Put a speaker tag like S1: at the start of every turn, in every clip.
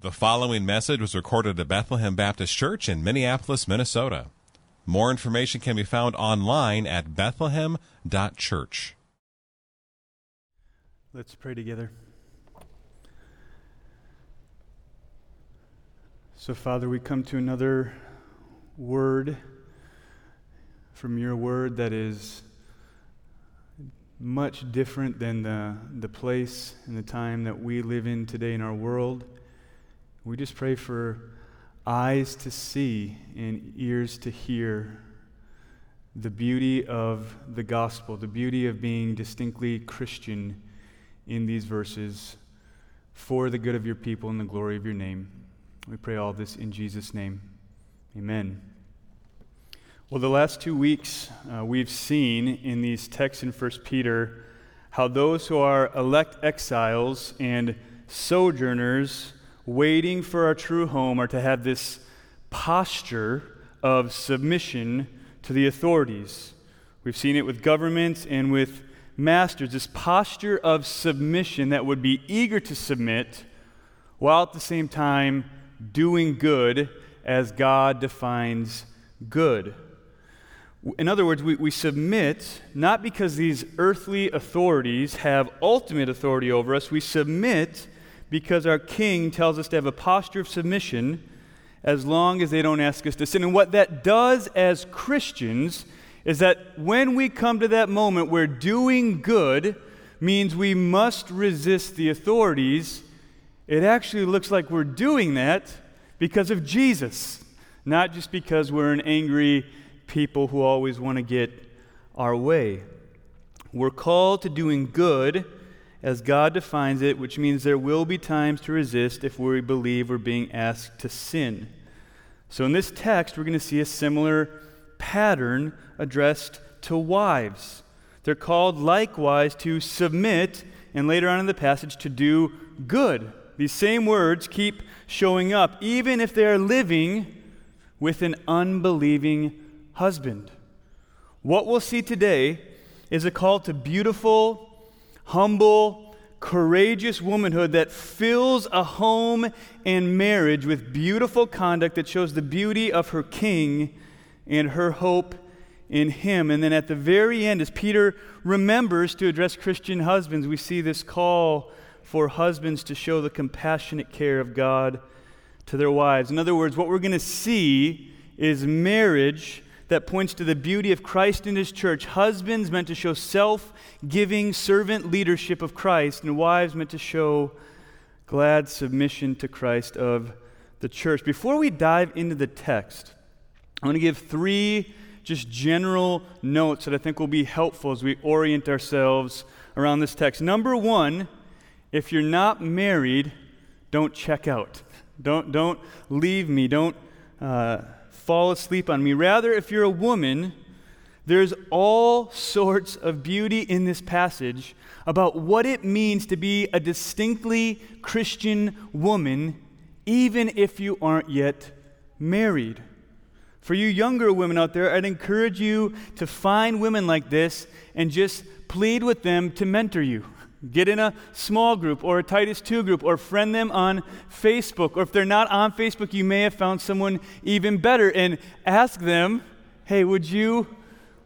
S1: The following message was recorded at Bethlehem Baptist Church in Minneapolis, Minnesota. More information can be found online at bethlehem.church.
S2: Let's pray together. So, Father, we come to another word from your word that is much different than the, the place and the time that we live in today in our world. We just pray for eyes to see and ears to hear the beauty of the gospel, the beauty of being distinctly Christian in these verses for the good of your people and the glory of your name. We pray all this in Jesus' name. Amen. Well, the last two weeks, uh, we've seen in these texts in 1 Peter how those who are elect exiles and sojourners waiting for our true home are to have this posture of submission to the authorities. We've seen it with governments and with masters, this posture of submission that would be eager to submit while at the same time doing good as God defines good. In other words, we, we submit not because these earthly authorities have ultimate authority over us, we submit because our king tells us to have a posture of submission as long as they don't ask us to sin. And what that does as Christians is that when we come to that moment where doing good means we must resist the authorities, it actually looks like we're doing that because of Jesus, not just because we're an angry people who always want to get our way. We're called to doing good as God defines it, which means there will be times to resist if we believe we're being asked to sin. So in this text, we're going to see a similar pattern addressed to wives. They're called likewise to submit, and later on in the passage, to do good. These same words keep showing up, even if they are living with an unbelieving husband. What we'll see today is a call to beautiful, humble, courageous womanhood that fills a home and marriage with beautiful conduct that shows the beauty of her king and her hope in him. And then at the very end, as Peter remembers to address Christian husbands, we see this call for husbands to show the compassionate care of God to their wives. In other words, what we're going to see is marriage that points to the beauty of Christ and his church. Husbands meant to show self giving servant leadership of Christ, and wives meant to show glad submission to Christ of the church. Before we dive into the text, I want to give three just general notes that I think will be helpful as we orient ourselves around this text. Number one, if you're not married, don't check out. Don't, don't leave me. Don't. Uh, fall asleep on me. Rather, if you're a woman, there's all sorts of beauty in this passage about what it means to be a distinctly Christian woman, even if you aren't yet married. For you younger women out there, I'd encourage you to find women like this and just plead with them to mentor you. Get in a small group or a Titus 2 group or friend them on Facebook. Or if they're not on Facebook, you may have found someone even better and ask them, hey, would you,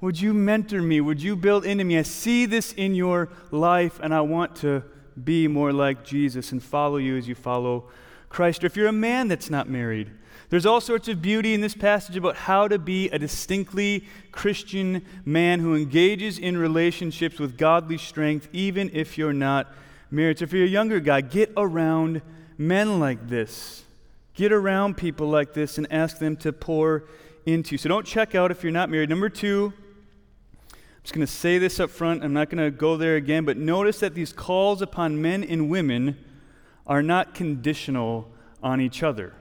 S2: would you mentor me? Would you build into me? I see this in your life and I want to be more like Jesus and follow you as you follow Christ. Or if you're a man that's not married, there's all sorts of beauty in this passage about how to be a distinctly Christian man who engages in relationships with godly strength, even if you're not married. So, if you're a younger guy, get around men like this. Get around people like this and ask them to pour into you. So, don't check out if you're not married. Number two, I'm just going to say this up front. I'm not going to go there again, but notice that these calls upon men and women are not conditional on each other.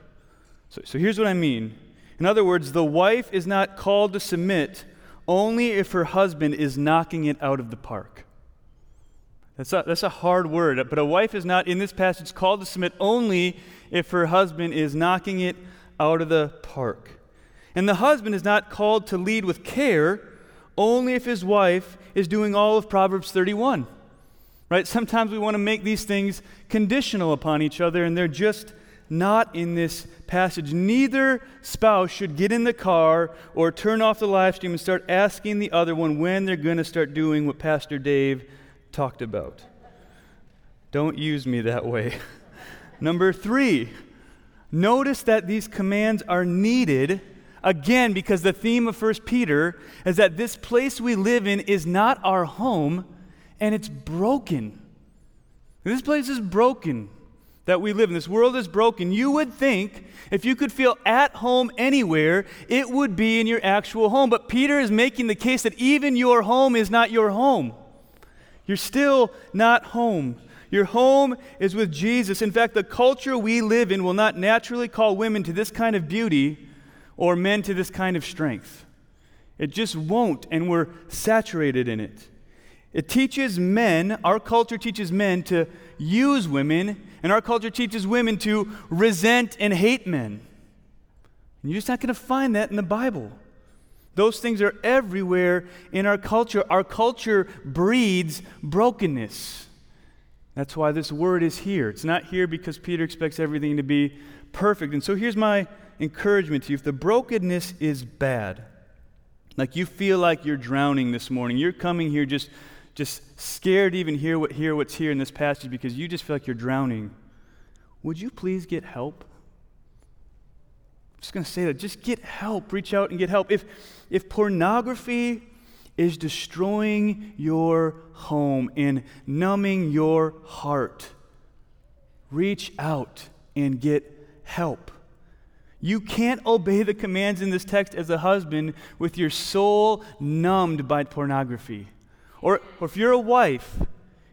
S2: So, so here's what I mean. In other words, the wife is not called to submit only if her husband is knocking it out of the park. That's a, that's a hard word, but a wife is not, in this passage, called to submit only if her husband is knocking it out of the park. And the husband is not called to lead with care only if his wife is doing all of Proverbs 31. Right? Sometimes we want to make these things conditional upon each other, and they're just not in this passage. Neither spouse should get in the car or turn off the live stream and start asking the other one when they're going to start doing what Pastor Dave talked about. Don't use me that way. Number three, notice that these commands are needed again because the theme of 1 Peter is that this place we live in is not our home and it's broken. This place is broken that we live in. This world is broken. You would think if you could feel at home anywhere, it would be in your actual home. But Peter is making the case that even your home is not your home. You're still not home. Your home is with Jesus. In fact, the culture we live in will not naturally call women to this kind of beauty or men to this kind of strength. It just won't, and we're saturated in it. It teaches men, our culture teaches men to use women and our culture teaches women to resent and hate men. And you're just not going to find that in the Bible. Those things are everywhere in our culture. Our culture breeds brokenness. That's why this word is here. It's not here because Peter expects everything to be perfect. And so here's my encouragement to you if the brokenness is bad, like you feel like you're drowning this morning, you're coming here just just scared to even hear, what, hear what's here in this passage because you just feel like you're drowning, would you please get help? I'm just going to say that. Just get help. Reach out and get help. If, if pornography is destroying your home and numbing your heart, reach out and get help. You can't obey the commands in this text as a husband with your soul numbed by pornography. Or, or if you're a wife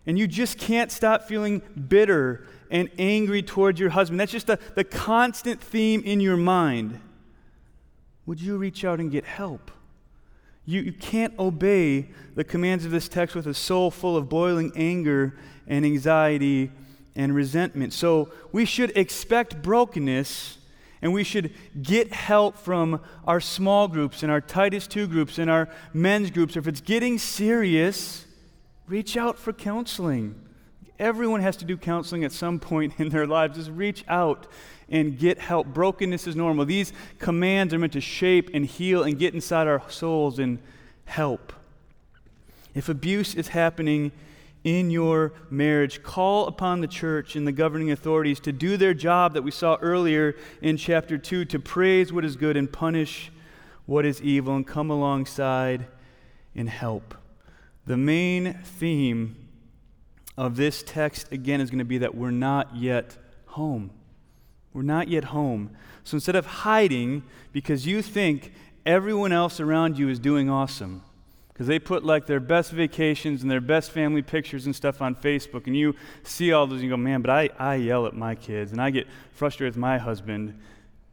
S2: and you just can't stop feeling bitter and angry towards your husband, that's just the, the constant theme in your mind, would you reach out and get help? You, you can't obey the commands of this text with a soul full of boiling anger and anxiety and resentment. So we should expect brokenness and we should get help from our small groups and our Titus 2 groups and our men's groups. If it's getting serious, reach out for counseling. Everyone has to do counseling at some point in their lives. Just reach out and get help. Brokenness is normal. These commands are meant to shape and heal and get inside our souls and help. If abuse is happening in your marriage. Call upon the church and the governing authorities to do their job that we saw earlier in chapter 2 to praise what is good and punish what is evil and come alongside and help. The main theme of this text, again, is going to be that we're not yet home. We're not yet home. So instead of hiding because you think everyone else around you is doing awesome, because they put like their best vacations and their best family pictures and stuff on Facebook, and you see all those and you go, man, but I, I yell at my kids and I get frustrated with my husband.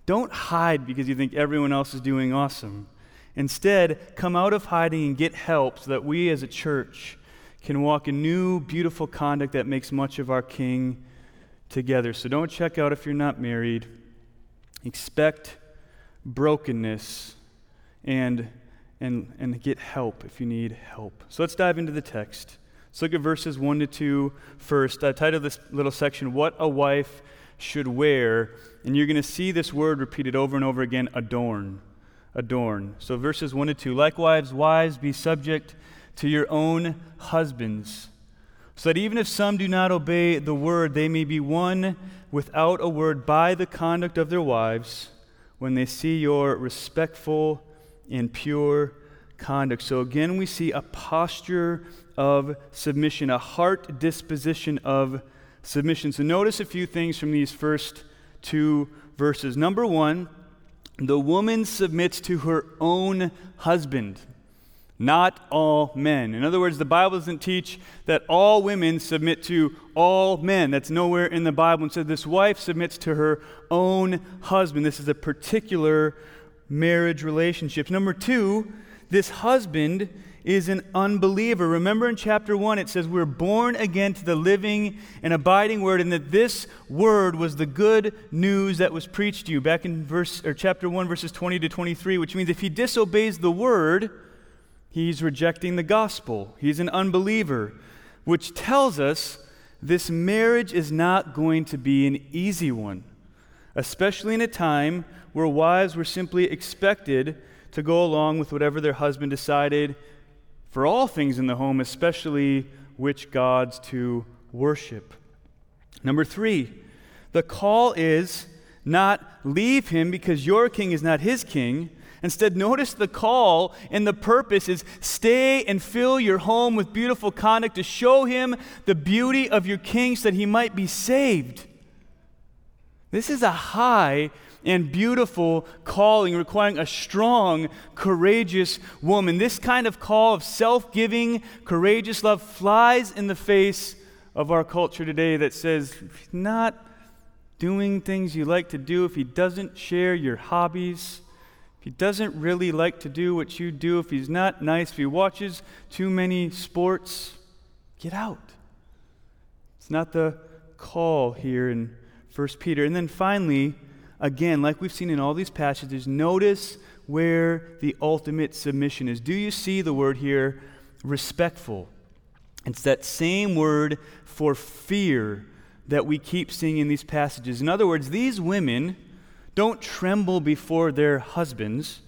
S2: Don't hide because you think everyone else is doing awesome. Instead, come out of hiding and get help so that we as a church can walk in new, beautiful conduct that makes much of our King together. So don't check out if you're not married. Expect brokenness and and, and get help if you need help. So let's dive into the text. Let's look at verses 1 to 2 first. I titled this little section, What a Wife Should Wear. And you're going to see this word repeated over and over again adorn. Adorn. So verses 1 to 2. Likewise, wives, be subject to your own husbands, so that even if some do not obey the word, they may be won without a word by the conduct of their wives when they see your respectful in pure conduct. So again, we see a posture of submission, a heart disposition of submission. So notice a few things from these first two verses. Number one, the woman submits to her own husband, not all men. In other words, the Bible doesn't teach that all women submit to all men. That's nowhere in the Bible. And so this wife submits to her own husband. This is a particular marriage relationships. Number two, this husband is an unbeliever. Remember in chapter 1, it says we're born again to the living and abiding word, and that this word was the good news that was preached to you. Back in verse or chapter 1, verses 20 to 23, which means if he disobeys the word, he's rejecting the gospel. He's an unbeliever, which tells us this marriage is not going to be an easy one. especially in a time where wives were simply expected to go along with whatever their husband decided for all things in the home, especially which gods to worship. Number three, the call is not leave him because your king is not his king. Instead, notice the call and the purpose is stay and fill your home with beautiful conduct to show him the beauty of your king so that he might be saved. This is a high and beautiful calling requiring a strong, courageous woman. This kind of call of self giving, courageous love flies in the face of our culture today that says, not doing things you like to do, if he doesn't share your hobbies, if he doesn't really like to do what you do, if he's not nice, if he watches too many sports, get out. It's not the call here in 1 Peter. And then finally, again, like we've seen in all these passages, notice where the ultimate submission is. Do you see the word here, respectful? It's that same word for fear that we keep seeing in these passages. In other words, these women don't tremble before their husbands.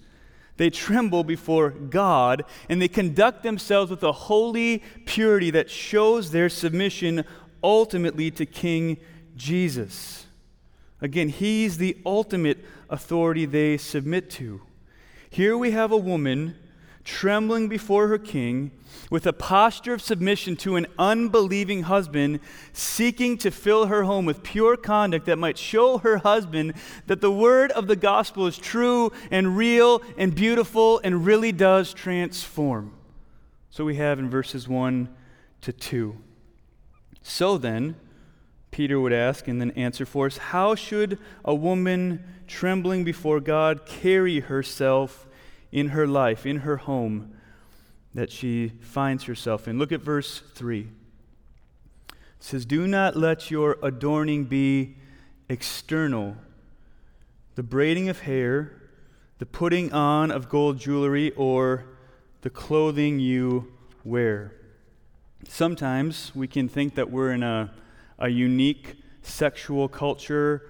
S2: They tremble before God and they conduct themselves with a holy purity that shows their submission ultimately to King Jesus. Again, he's the ultimate authority they submit to. Here we have a woman trembling before her king, with a posture of submission to an unbelieving husband, seeking to fill her home with pure conduct that might show her husband that the word of the gospel is true and real and beautiful and really does transform. So we have in verses 1 to 2. So then, Peter would ask and then answer for us How should a woman trembling before God carry herself in her life, in her home that she finds herself in. Look at verse 3. It says, Do not let your adorning be external, the braiding of hair, the putting on of gold jewelry, or the clothing you wear. Sometimes we can think that we're in a, a unique sexual culture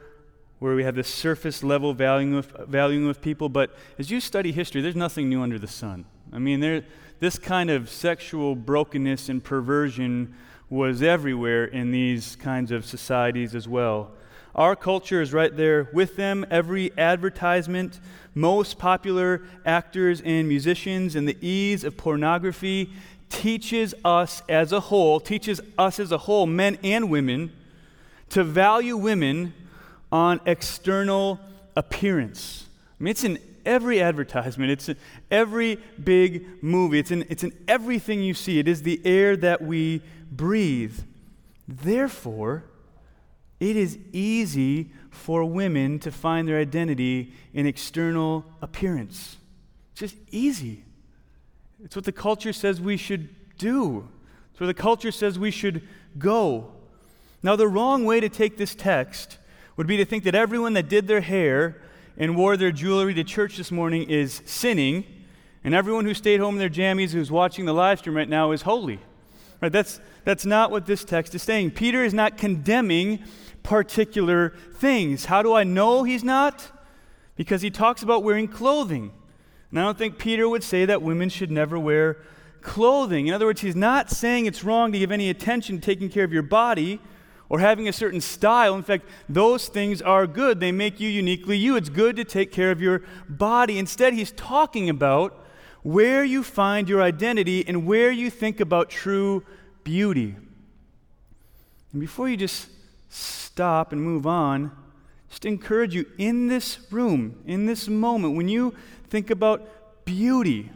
S2: where we have this surface level valuing of, valuing of people, but as you study history, there's nothing new under the sun. I mean, there, this kind of sexual brokenness and perversion was everywhere in these kinds of societies as well. Our culture is right there with them. Every advertisement, most popular actors and musicians, and the ease of pornography teaches us as a whole, teaches us as a whole, men and women, to value women on external appearance. I mean, it's in every advertisement, it's in every big movie, it's in, it's in everything you see. It is the air that we breathe. Therefore, it is easy for women to find their identity in external appearance. It's just easy. It's what the culture says we should do. It's where the culture says we should go. Now, the wrong way to take this text would be to think that everyone that did their hair and wore their jewelry to church this morning is sinning, and everyone who stayed home in their jammies who's watching the live stream right now is holy. Right? That's, that's not what this text is saying. Peter is not condemning particular things. How do I know he's not? Because he talks about wearing clothing. And I don't think Peter would say that women should never wear clothing. In other words, he's not saying it's wrong to give any attention to taking care of your body or having a certain style. In fact, those things are good. They make you uniquely you. It's good to take care of your body. Instead, he's talking about where you find your identity and where you think about true beauty. And before you just stop and move on, just encourage you in this room, in this moment, when you think about beauty,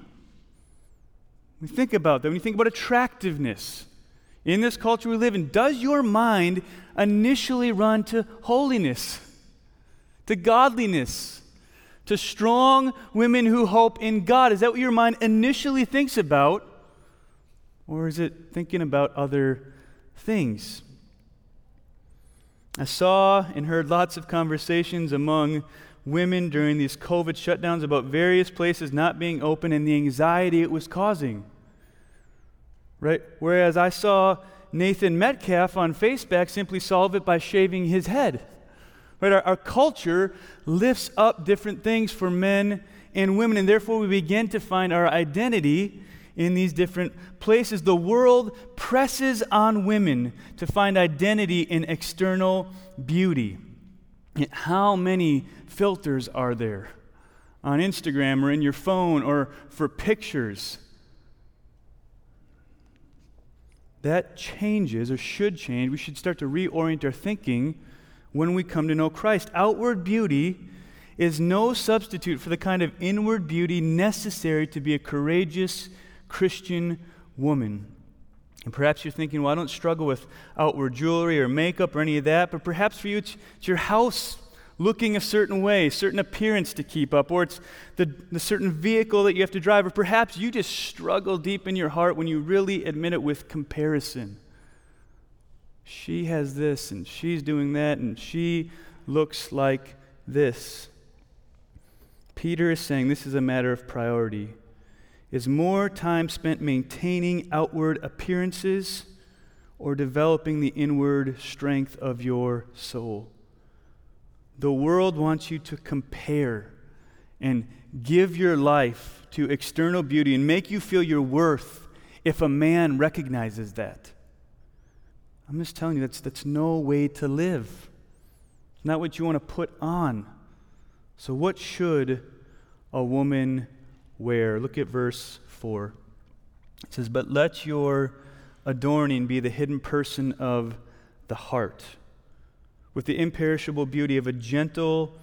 S2: you think about that, when you think about attractiveness, in this culture we live in, does your mind initially run to holiness, to godliness, to strong women who hope in God? Is that what your mind initially thinks about? Or is it thinking about other things? I saw and heard lots of conversations among women during these COVID shutdowns about various places not being open and the anxiety it was causing right? Whereas I saw Nathan Metcalf on Facebook simply solve it by shaving his head. Right? Our, our culture lifts up different things for men and women, and therefore we begin to find our identity in these different places. The world presses on women to find identity in external beauty. How many filters are there on Instagram or in your phone or for pictures? That changes or should change. We should start to reorient our thinking when we come to know Christ. Outward beauty is no substitute for the kind of inward beauty necessary to be a courageous Christian woman. And perhaps you're thinking, well, I don't struggle with outward jewelry or makeup or any of that, but perhaps for you it's, it's your house looking a certain way, certain appearance to keep up, or it's the, the certain vehicle that you have to drive, or perhaps you just struggle deep in your heart when you really admit it with comparison. She has this, and she's doing that, and she looks like this. Peter is saying this is a matter of priority. Is more time spent maintaining outward appearances or developing the inward strength of your soul? The world wants you to compare and give your life to external beauty and make you feel your worth if a man recognizes that. I'm just telling you, that's, that's no way to live. It's not what you want to put on. So, what should a woman wear? Look at verse 4. It says, But let your adorning be the hidden person of the heart with the imperishable beauty of a gentle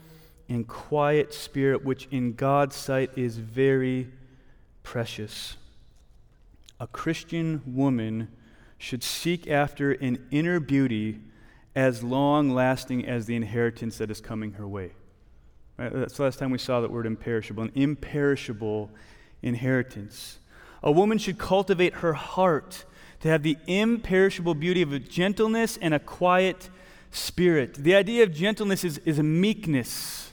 S2: and quiet spirit, which in God's sight is very precious. A Christian woman should seek after an inner beauty as long lasting as the inheritance that is coming her way. Right? That's the last time we saw that word imperishable, an imperishable inheritance. A woman should cultivate her heart to have the imperishable beauty of a gentleness and a quiet spirit. The idea of gentleness is, is meekness.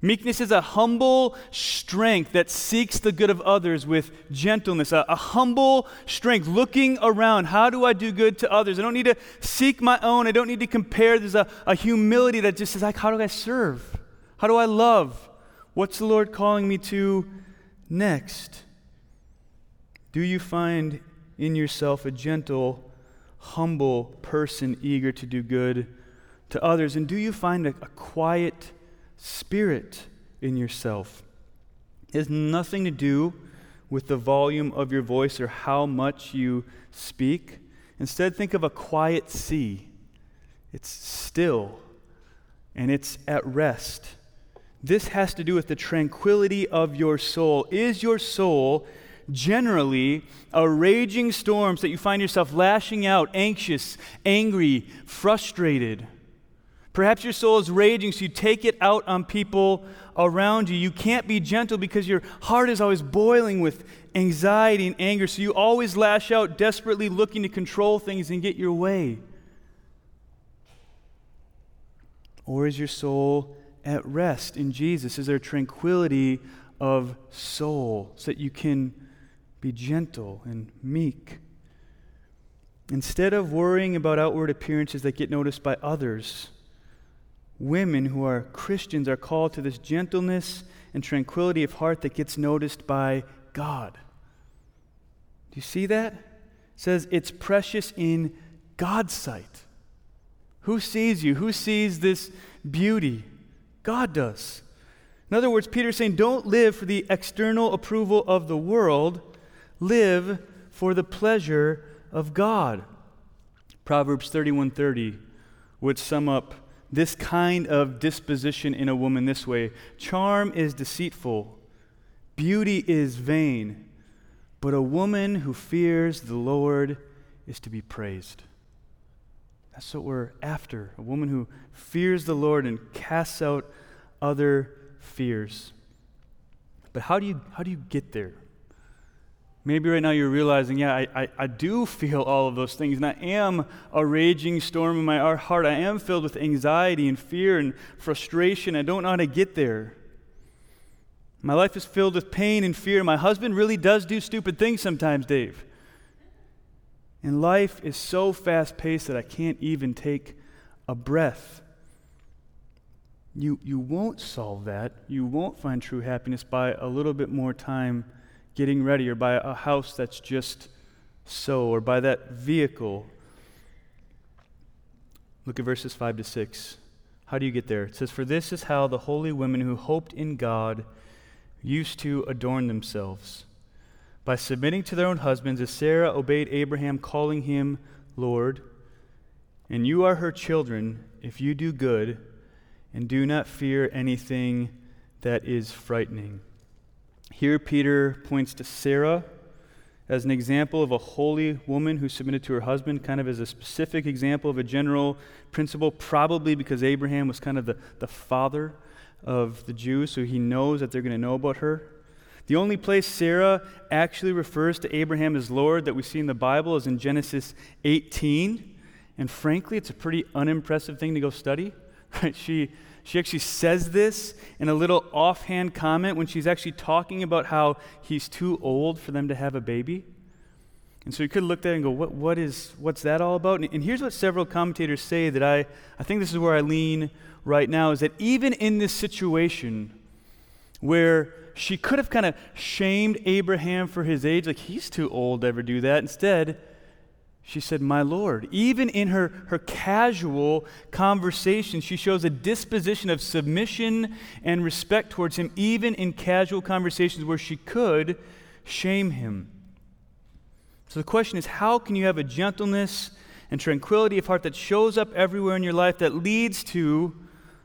S2: Meekness is a humble strength that seeks the good of others with gentleness, a, a, humble strength, looking around. How do I do good to others? I don't need to seek my own. I don't need to compare. There's a, a humility that just says, like, how do I serve? How do I love? What's the Lord calling me to next? Do you find in yourself a gentle, humble person eager to do good to others? And do you find a, a quiet spirit in yourself? It has nothing to do with the volume of your voice or how much you speak. Instead, think of a quiet sea. It's still and it's at rest. This has to do with the tranquility of your soul. Is your soul generally a raging storm so that you find yourself lashing out, anxious, angry, frustrated? Perhaps your soul is raging, so you take it out on people around you. You can't be gentle because your heart is always boiling with anxiety and anger, so you always lash out, desperately looking to control things and get your way. Or is your soul at rest in Jesus? Is there tranquility of soul so that you can be gentle and meek? Instead of worrying about outward appearances that get noticed by others, women who are Christians are called to this gentleness and tranquility of heart that gets noticed by God. Do you see that? It says it's precious in God's sight. Who sees you? Who sees this beauty? God does. In other words, Peter's saying, don't live for the external approval of the world, live for the pleasure of God. Proverbs 31:30 would sum up this kind of disposition in a woman this way charm is deceitful, beauty is vain, but a woman who fears the Lord is to be praised. That's what we're after a woman who fears the Lord and casts out other fears. But how do you, how do you get there? Maybe right now you're realizing, yeah, I, I, I, do feel all of those things, and I am a raging storm in my heart. I am filled with anxiety and fear and frustration. I don't know how to get there. My life is filled with pain and fear. My husband really does do stupid things sometimes, Dave. And life is so fast paced that I can't even take a breath. you, you won't solve that. You won't find true happiness by a little bit more time getting ready or by a house that's just so or by that vehicle. Look at verses 5 to 6. How do you get there? It says, For this is how the holy women who hoped in God used to adorn themselves by submitting to their own husbands, as Sarah obeyed Abraham, calling him Lord. And you are her children if you do good and do not fear anything that is frightening. Here, Peter points to Sarah as an example of a holy woman who submitted to her husband, kind of as a specific example of a general principle, probably because Abraham was kind of the, the father of the Jews, so he knows that they're going to know about her. The only place Sarah actually refers to Abraham as Lord that we see in the Bible is in Genesis 18. And frankly, it's a pretty unimpressive thing to go study. She, she actually says this in a little offhand comment when she's actually talking about how he's too old for them to have a baby. And so you could look it and go, what, what is, what's that all about? And, and here's what several commentators say that I, I think this is where I lean right now is that even in this situation where she could have kind of shamed Abraham for his age, like he's too old to ever do that. Instead, she said, My Lord. Even in her, her casual conversation, she shows a disposition of submission and respect towards him, even in casual conversations where she could shame him. So the question is how can you have a gentleness and tranquility of heart that shows up everywhere in your life that leads to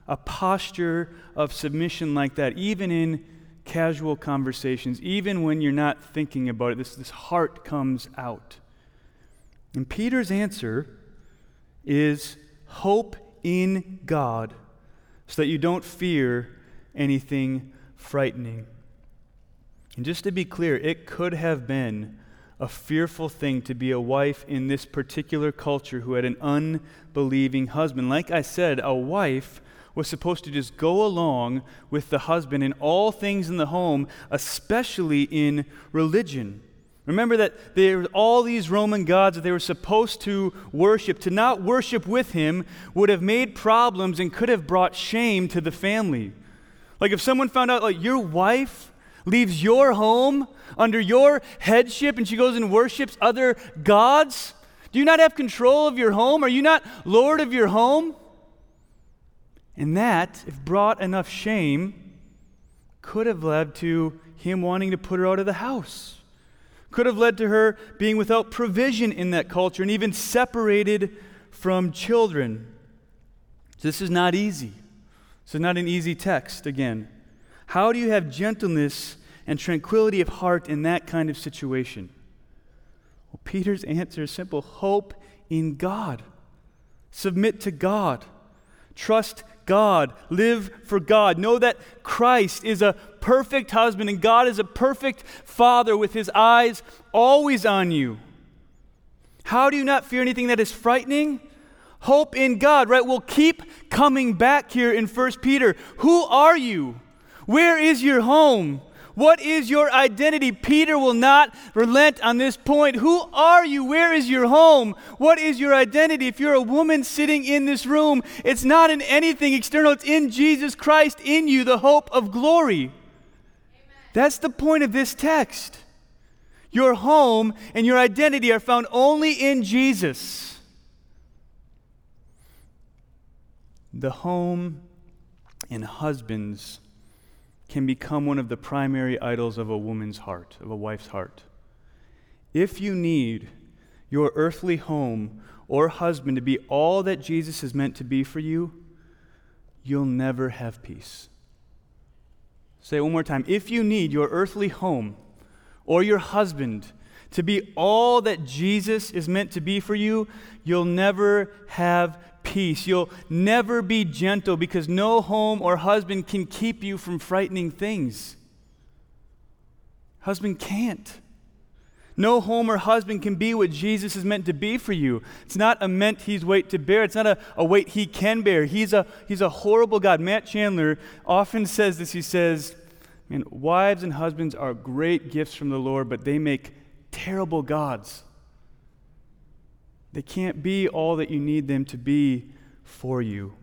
S2: a posture of submission like that, even in casual conversations, even when you're not thinking about it? This, this heart comes out. And Peter's answer is hope in God so that you don't fear anything frightening. And just to be clear, it could have been a fearful thing to be a wife in this particular culture who had an unbelieving husband. Like I said, a wife was supposed to just go along with the husband in all things in the home, especially in religion. Remember that there were all these Roman gods that they were supposed to worship. To not worship with him would have made problems and could have brought shame to the family. Like if someone found out, like, your wife leaves your home under your headship and she goes and worships other gods, do you not have control of your home? Are you not Lord of your home? And that, if brought enough shame, could have led to him wanting to put her out of the house could have led to her being without provision in that culture and even separated from children. This is not easy. This is not an easy text, again. How do you have gentleness and tranquility of heart in that kind of situation? Well, Peter's answer is simple hope in God, submit to God, trust God, live for God. Know that Christ is a perfect husband and God is a perfect father with his eyes always on you. How do you not fear anything that is frightening? Hope in God, right? We'll keep coming back here in 1 Peter. Who are you? Where is your home? What is your identity? Peter will not relent on this point. Who are you? Where is your home? What is your identity? If you're a woman sitting in this room, it's not in anything external, it's in Jesus Christ in you, the hope of glory. Amen. That's the point of this text. Your home and your identity are found only in Jesus. The home and husbands can become one of the primary idols of a woman's heart, of a wife's heart. If you need your earthly home or husband to be all that Jesus is meant to be for you, you'll never have peace. Say it one more time. If you need your earthly home or your husband to be all that Jesus is meant to be for you, you'll never have peace. You'll never be gentle because no home or husband can keep you from frightening things. Husband can't. No home or husband can be what Jesus is meant to be for you. It's not a meant he's weight to bear. It's not a, a weight he can bear. He's a, he's a horrible God. Matt Chandler often says this. He says, Man, wives and husbands are great gifts from the Lord, but they make terrible gods. They can't be all that you need them to be for you.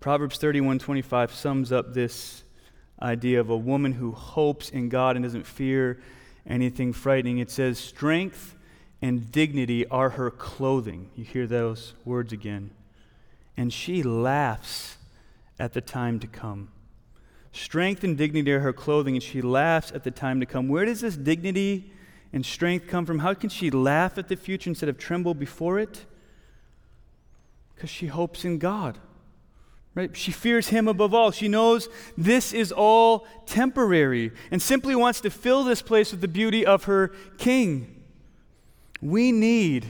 S2: Proverbs 31:25 sums up this idea of a woman who hopes in God and doesn't fear anything frightening. It says, Strength and dignity are her clothing. You hear those words again. And she laughs at the time to come. Strength and dignity are her clothing, and she laughs at the time to come. Where does this dignity and strength come from? How can she laugh at the future instead of tremble before it? Because she hopes in God. Right? She fears him above all. She knows this is all temporary and simply wants to fill this place with the beauty of her king. We need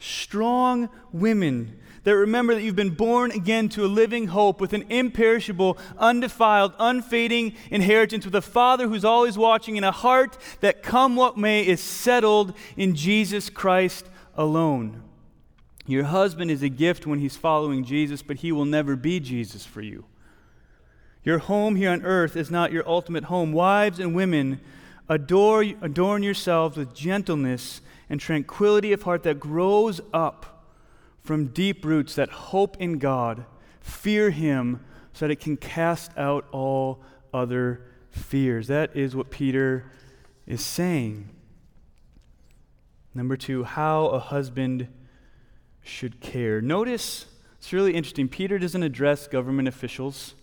S2: strong women that remember that you've been born again to a living hope with an imperishable, undefiled, unfading inheritance with a Father who's always watching and a heart that, come what may, is settled in Jesus Christ alone. Your husband is a gift when he's following Jesus, but he will never be Jesus for you. Your home here on earth is not your ultimate home. Wives and women, adore, adorn yourselves with gentleness and tranquility of heart that grows up from deep roots that hope in God, fear Him, so that it can cast out all other fears. That is what Peter is saying. Number two, how a husband should care. Notice, it's really interesting. Peter doesn't address government officials,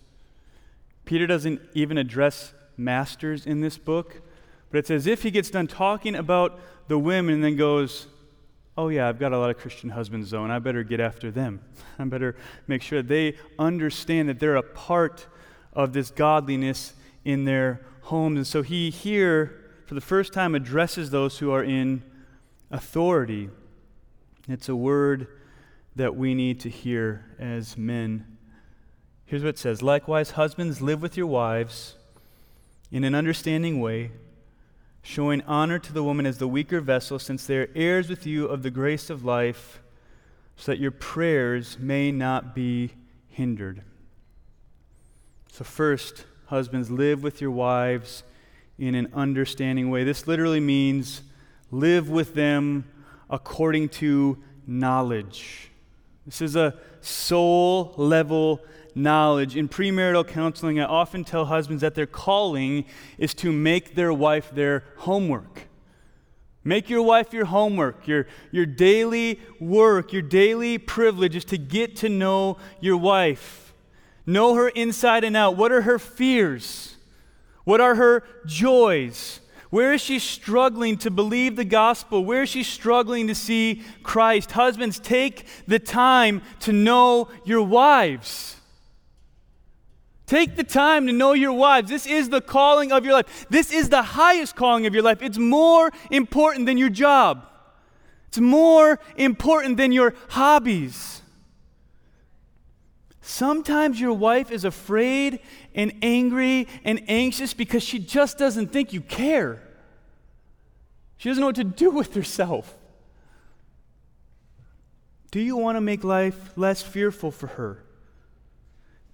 S2: Peter doesn't even address masters in this book, but it's as if he gets done talking about the women and then goes, Oh, yeah, I've got a lot of Christian husbands, though, and I better get after them. I better make sure they understand that they're a part of this godliness in their homes. And so he here, for the first time, addresses those who are in authority. It's a word that we need to hear as men. Here's what it says Likewise, husbands, live with your wives in an understanding way, showing honor to the woman as the weaker vessel, since they are heirs with you of the grace of life, so that your prayers may not be hindered. So, first, husbands, live with your wives in an understanding way. This literally means live with them according to knowledge. This is a soul level knowledge. In premarital counseling, I often tell husbands that their calling is to make their wife their homework. Make your wife your homework. Your, your daily work, your daily privilege is to get to know your wife. Know her inside and out. What are her fears? What are her joys? Where is she struggling to believe the gospel? Where is she struggling to see Christ? Husbands, take the time to know your wives. Take the time to know your wives. This is the calling of your life. This is the highest calling of your life. It's more important than your job, it's more important than your hobbies. Sometimes your wife is afraid and angry and anxious because she just doesn't think you care. She doesn't know what to do with herself. Do you want to make life less fearful for her?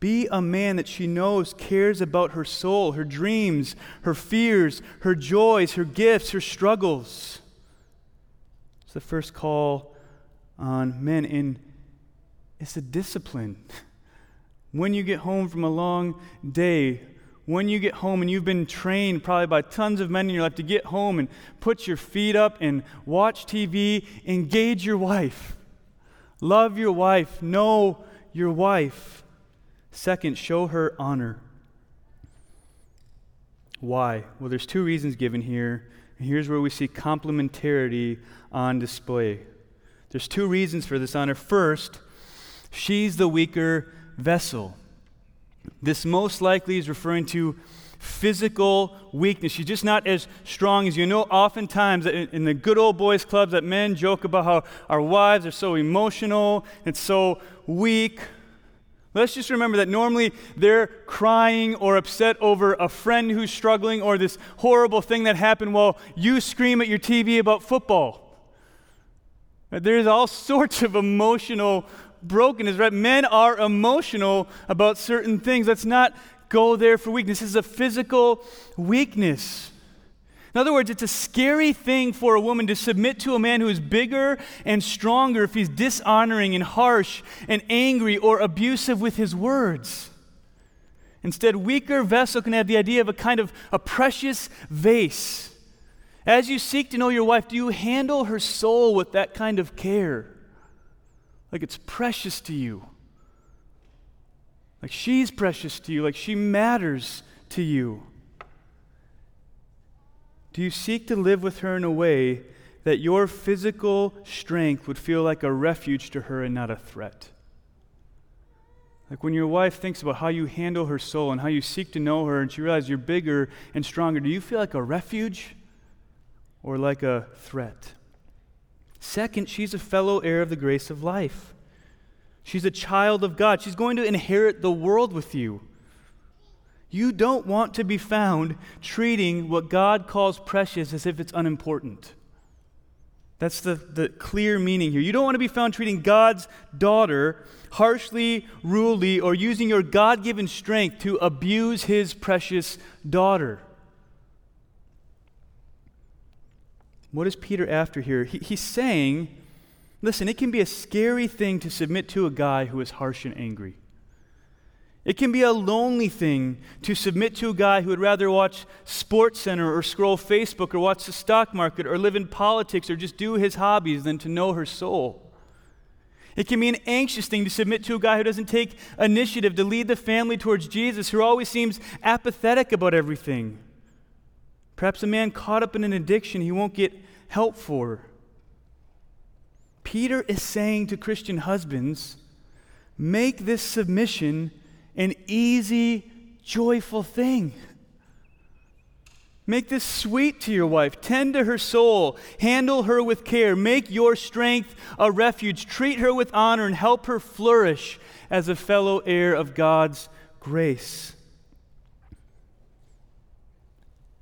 S2: Be a man that she knows cares about her soul, her dreams, her fears, her joys, her gifts, her struggles. It's the first call on men, and it's a discipline. When you get home from a long day, when you get home and you've been trained probably by tons of men in your life to get home and put your feet up and watch TV, engage your wife. Love your wife. Know your wife. Second, show her honor. Why? Well, there's two reasons given here. And here's where we see complementarity on display. There's two reasons for this honor. First, she's the weaker vessel. This most likely is referring to physical weakness. She's just not as strong as you know. Oftentimes, in the good old boys' clubs, that men joke about how our wives are so emotional and so weak. Let's just remember that normally they're crying or upset over a friend who's struggling or this horrible thing that happened while you scream at your TV about football. There's all sorts of emotional brokenness, right? Men are emotional about certain things. Let's not go there for weakness. This is a physical weakness. In other words, it's a scary thing for a woman to submit to a man who is bigger and stronger if he's dishonoring and harsh and angry or abusive with his words. Instead, weaker vessel can have the idea of a kind of a precious vase. As you seek to know your wife, do you handle her soul with that kind of care? Like it's precious to you. Like she's precious to you, like she matters to you. Do you seek to live with her in a way that your physical strength would feel like a refuge to her and not a threat? Like when your wife thinks about how you handle her soul and how you seek to know her and she realizes you're bigger and stronger, do you feel like a refuge or like a threat? Second, she's a fellow heir of the grace of life. She's a child of God. She's going to inherit the world with you. You don't want to be found treating what God calls precious as if it's unimportant. That's the, the clear meaning here. You don't want to be found treating God's daughter harshly, rudely, or using your God given strength to abuse his precious daughter. What is Peter after here? He, he's saying, listen, it can be a scary thing to submit to a guy who is harsh and angry. It can be a lonely thing to submit to a guy who would rather watch Sports Center or scroll Facebook or watch the stock market or live in politics or just do his hobbies than to know her soul. It can be an anxious thing to submit to a guy who doesn't take initiative to lead the family towards Jesus, who always seems apathetic about everything. Perhaps a man caught up in an addiction he won't get help for. Peter is saying to Christian husbands, make this submission an easy, joyful thing. Make this sweet to your wife. Tend to her soul. Handle her with care. Make your strength a refuge. Treat her with honor and help her flourish as a fellow heir of God's grace.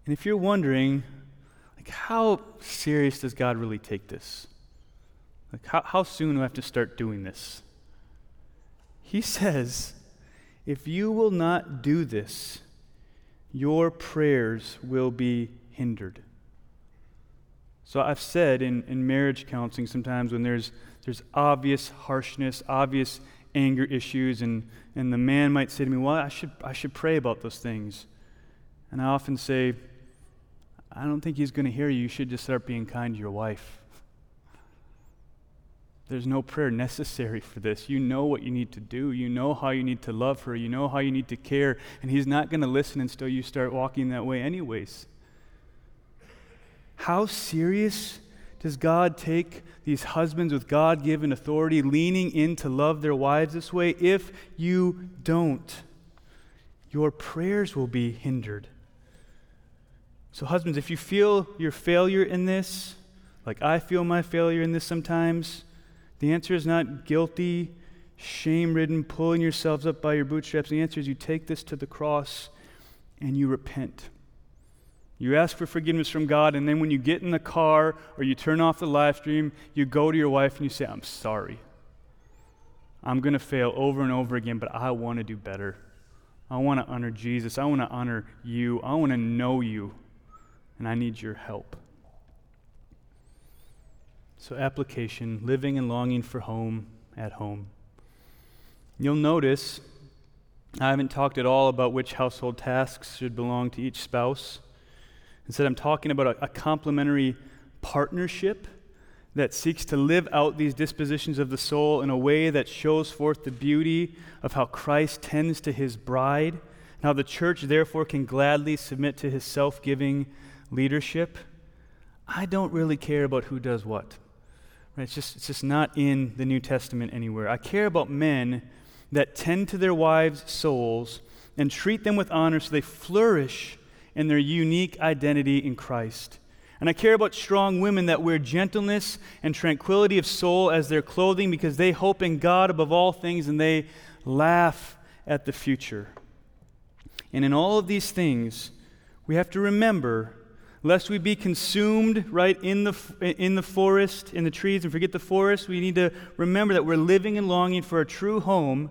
S2: And if you're wondering, like, how serious does God really take this? Like, how, how soon do I have to start doing this? He says, if you will not do this, your prayers will be hindered. So I've said in, in marriage counseling sometimes when there's, there's obvious harshness, obvious anger issues, and, and the man might say to me, Well, I should, I should pray about those things. And I often say, I don't think he's going to hear you. You should just start being kind to your wife. There's no prayer necessary for this. You know what you need to do. You know how you need to love her. You know how you need to care. And He's not going to listen until you start walking that way, anyways. How serious does God take these husbands with God given authority leaning in to love their wives this way? If you don't, your prayers will be hindered. So, husbands, if you feel your failure in this, like I feel my failure in this sometimes, the answer is not guilty, shame ridden, pulling yourselves up by your bootstraps. The answer is you take this to the cross and you repent. You ask for forgiveness from God, and then when you get in the car or you turn off the live stream, you go to your wife and you say, I'm sorry. I'm going to fail over and over again, but I want to do better. I want to honor Jesus. I want to honor you. I want to know you, and I need your help. So, application living and longing for home at home. You'll notice I haven't talked at all about which household tasks should belong to each spouse. Instead, I'm talking about a, a complementary partnership that seeks to live out these dispositions of the soul in a way that shows forth the beauty of how Christ tends to his bride, and how the church therefore can gladly submit to his self giving leadership. I don't really care about who does what. Right? It's, just, it's just not in the New Testament anywhere. I care about men that tend to their wives' souls and treat them with honor so they flourish in their unique identity in Christ. And I care about strong women that wear gentleness and tranquility of soul as their clothing because they hope in God above all things and they laugh at the future. And in all of these things, we have to remember lest we be consumed right in the, in the forest, in the trees, and forget the forest. We need to remember that we're living and longing for a true home,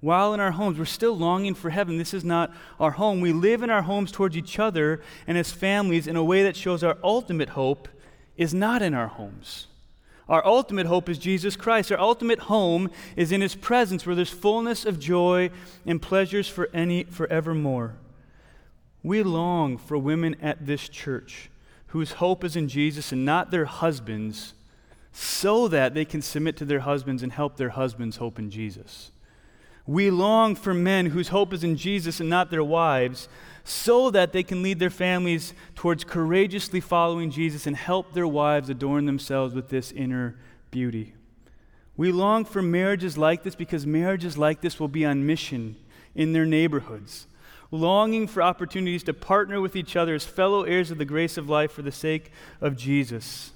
S2: while in our homes, we're still longing for heaven. This is not our home. We live in our homes towards each other and as families in a way that shows our ultimate hope is not in our homes. Our ultimate hope is Jesus Christ. Our ultimate home is in His presence, where there's fullness of joy and pleasures for any forevermore. We long for women at this church whose hope is in Jesus and not their husbands, so that they can submit to their husbands and help their husbands hope in Jesus. We long for men whose hope is in Jesus and not their wives, so that they can lead their families towards courageously following Jesus and help their wives adorn themselves with this inner beauty. We long for marriages like this because marriages like this will be on mission in their neighborhoods, longing for opportunities to partner with each other as fellow heirs of the grace of life for the sake of Jesus.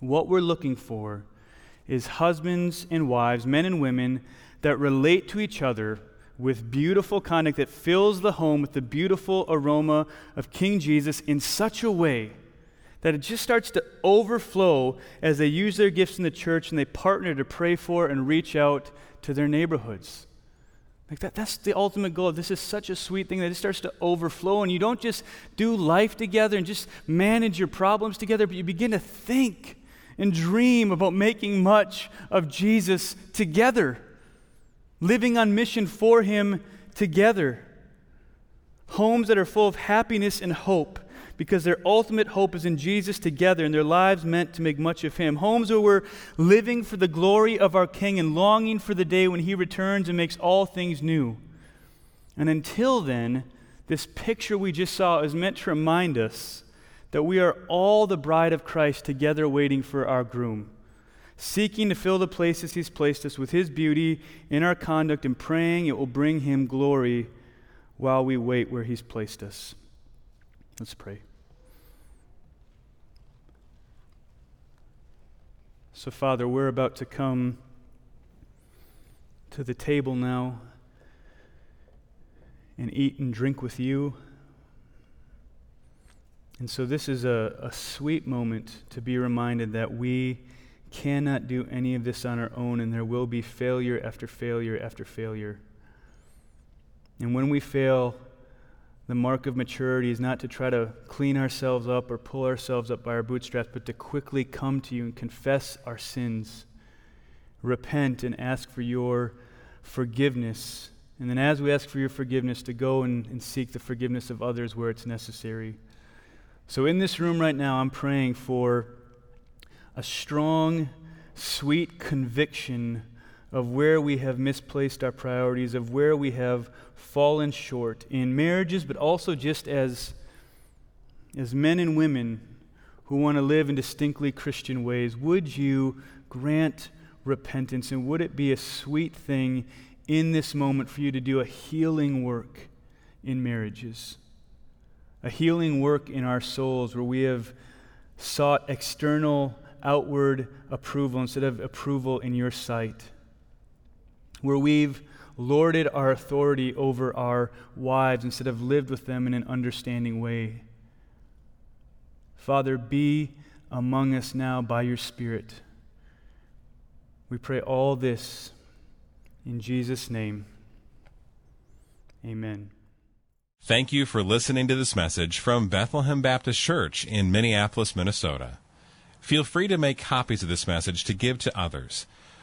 S2: What we're looking for is husbands and wives, men and women that relate to each other with beautiful conduct that fills the home with the beautiful aroma of King Jesus in such a way that it just starts to overflow as they use their gifts in the church and they partner to pray for and reach out to their neighborhoods. Like that, that's the ultimate goal. This is such a sweet thing that it starts to overflow, and you don't just do life together and just manage your problems together, but you begin to think and dream about making much of Jesus together living on mission for Him together. Homes that are full of happiness and hope because their ultimate hope is in Jesus together and their lives meant to make much of Him. Homes where we're living for the glory of our King and longing for the day when He returns and makes all things new. And until then, this picture we just saw is meant to remind us that we are all the bride of Christ together waiting for our groom seeking to fill the places He's placed us with His beauty in our conduct and praying it will bring Him glory while we wait where He's placed us. Let's pray. So, Father, we're about to come to the table now and eat and drink with you. And so, this is a, a sweet moment to be reminded that we cannot do any of this on our own, and there will be failure after failure after failure. And when we fail, the mark of maturity is not to try to clean ourselves up or pull ourselves up by our bootstraps, but to quickly come to you and confess our sins, repent, and ask for your forgiveness. And then, as we ask for your forgiveness, to go and, and seek the forgiveness of others where it's necessary. So, in this room right now, I'm praying for a strong, sweet conviction of where we have misplaced our priorities, of where we have fallen short in marriages, but also just as, as men and women who want to live in distinctly Christian ways. Would you grant repentance? And would it be a sweet thing in this moment for you to do a healing work in marriages? A healing work in our souls where we have sought external outward approval instead of approval in your sight. Where we've lorded our authority over our wives instead of lived with them in an understanding way. Father, be among us now by your Spirit. We pray all this in Jesus' name. Amen.
S1: Thank you for listening to this message from Bethlehem Baptist Church in Minneapolis, Minnesota. Feel free to make copies of this message to give to others.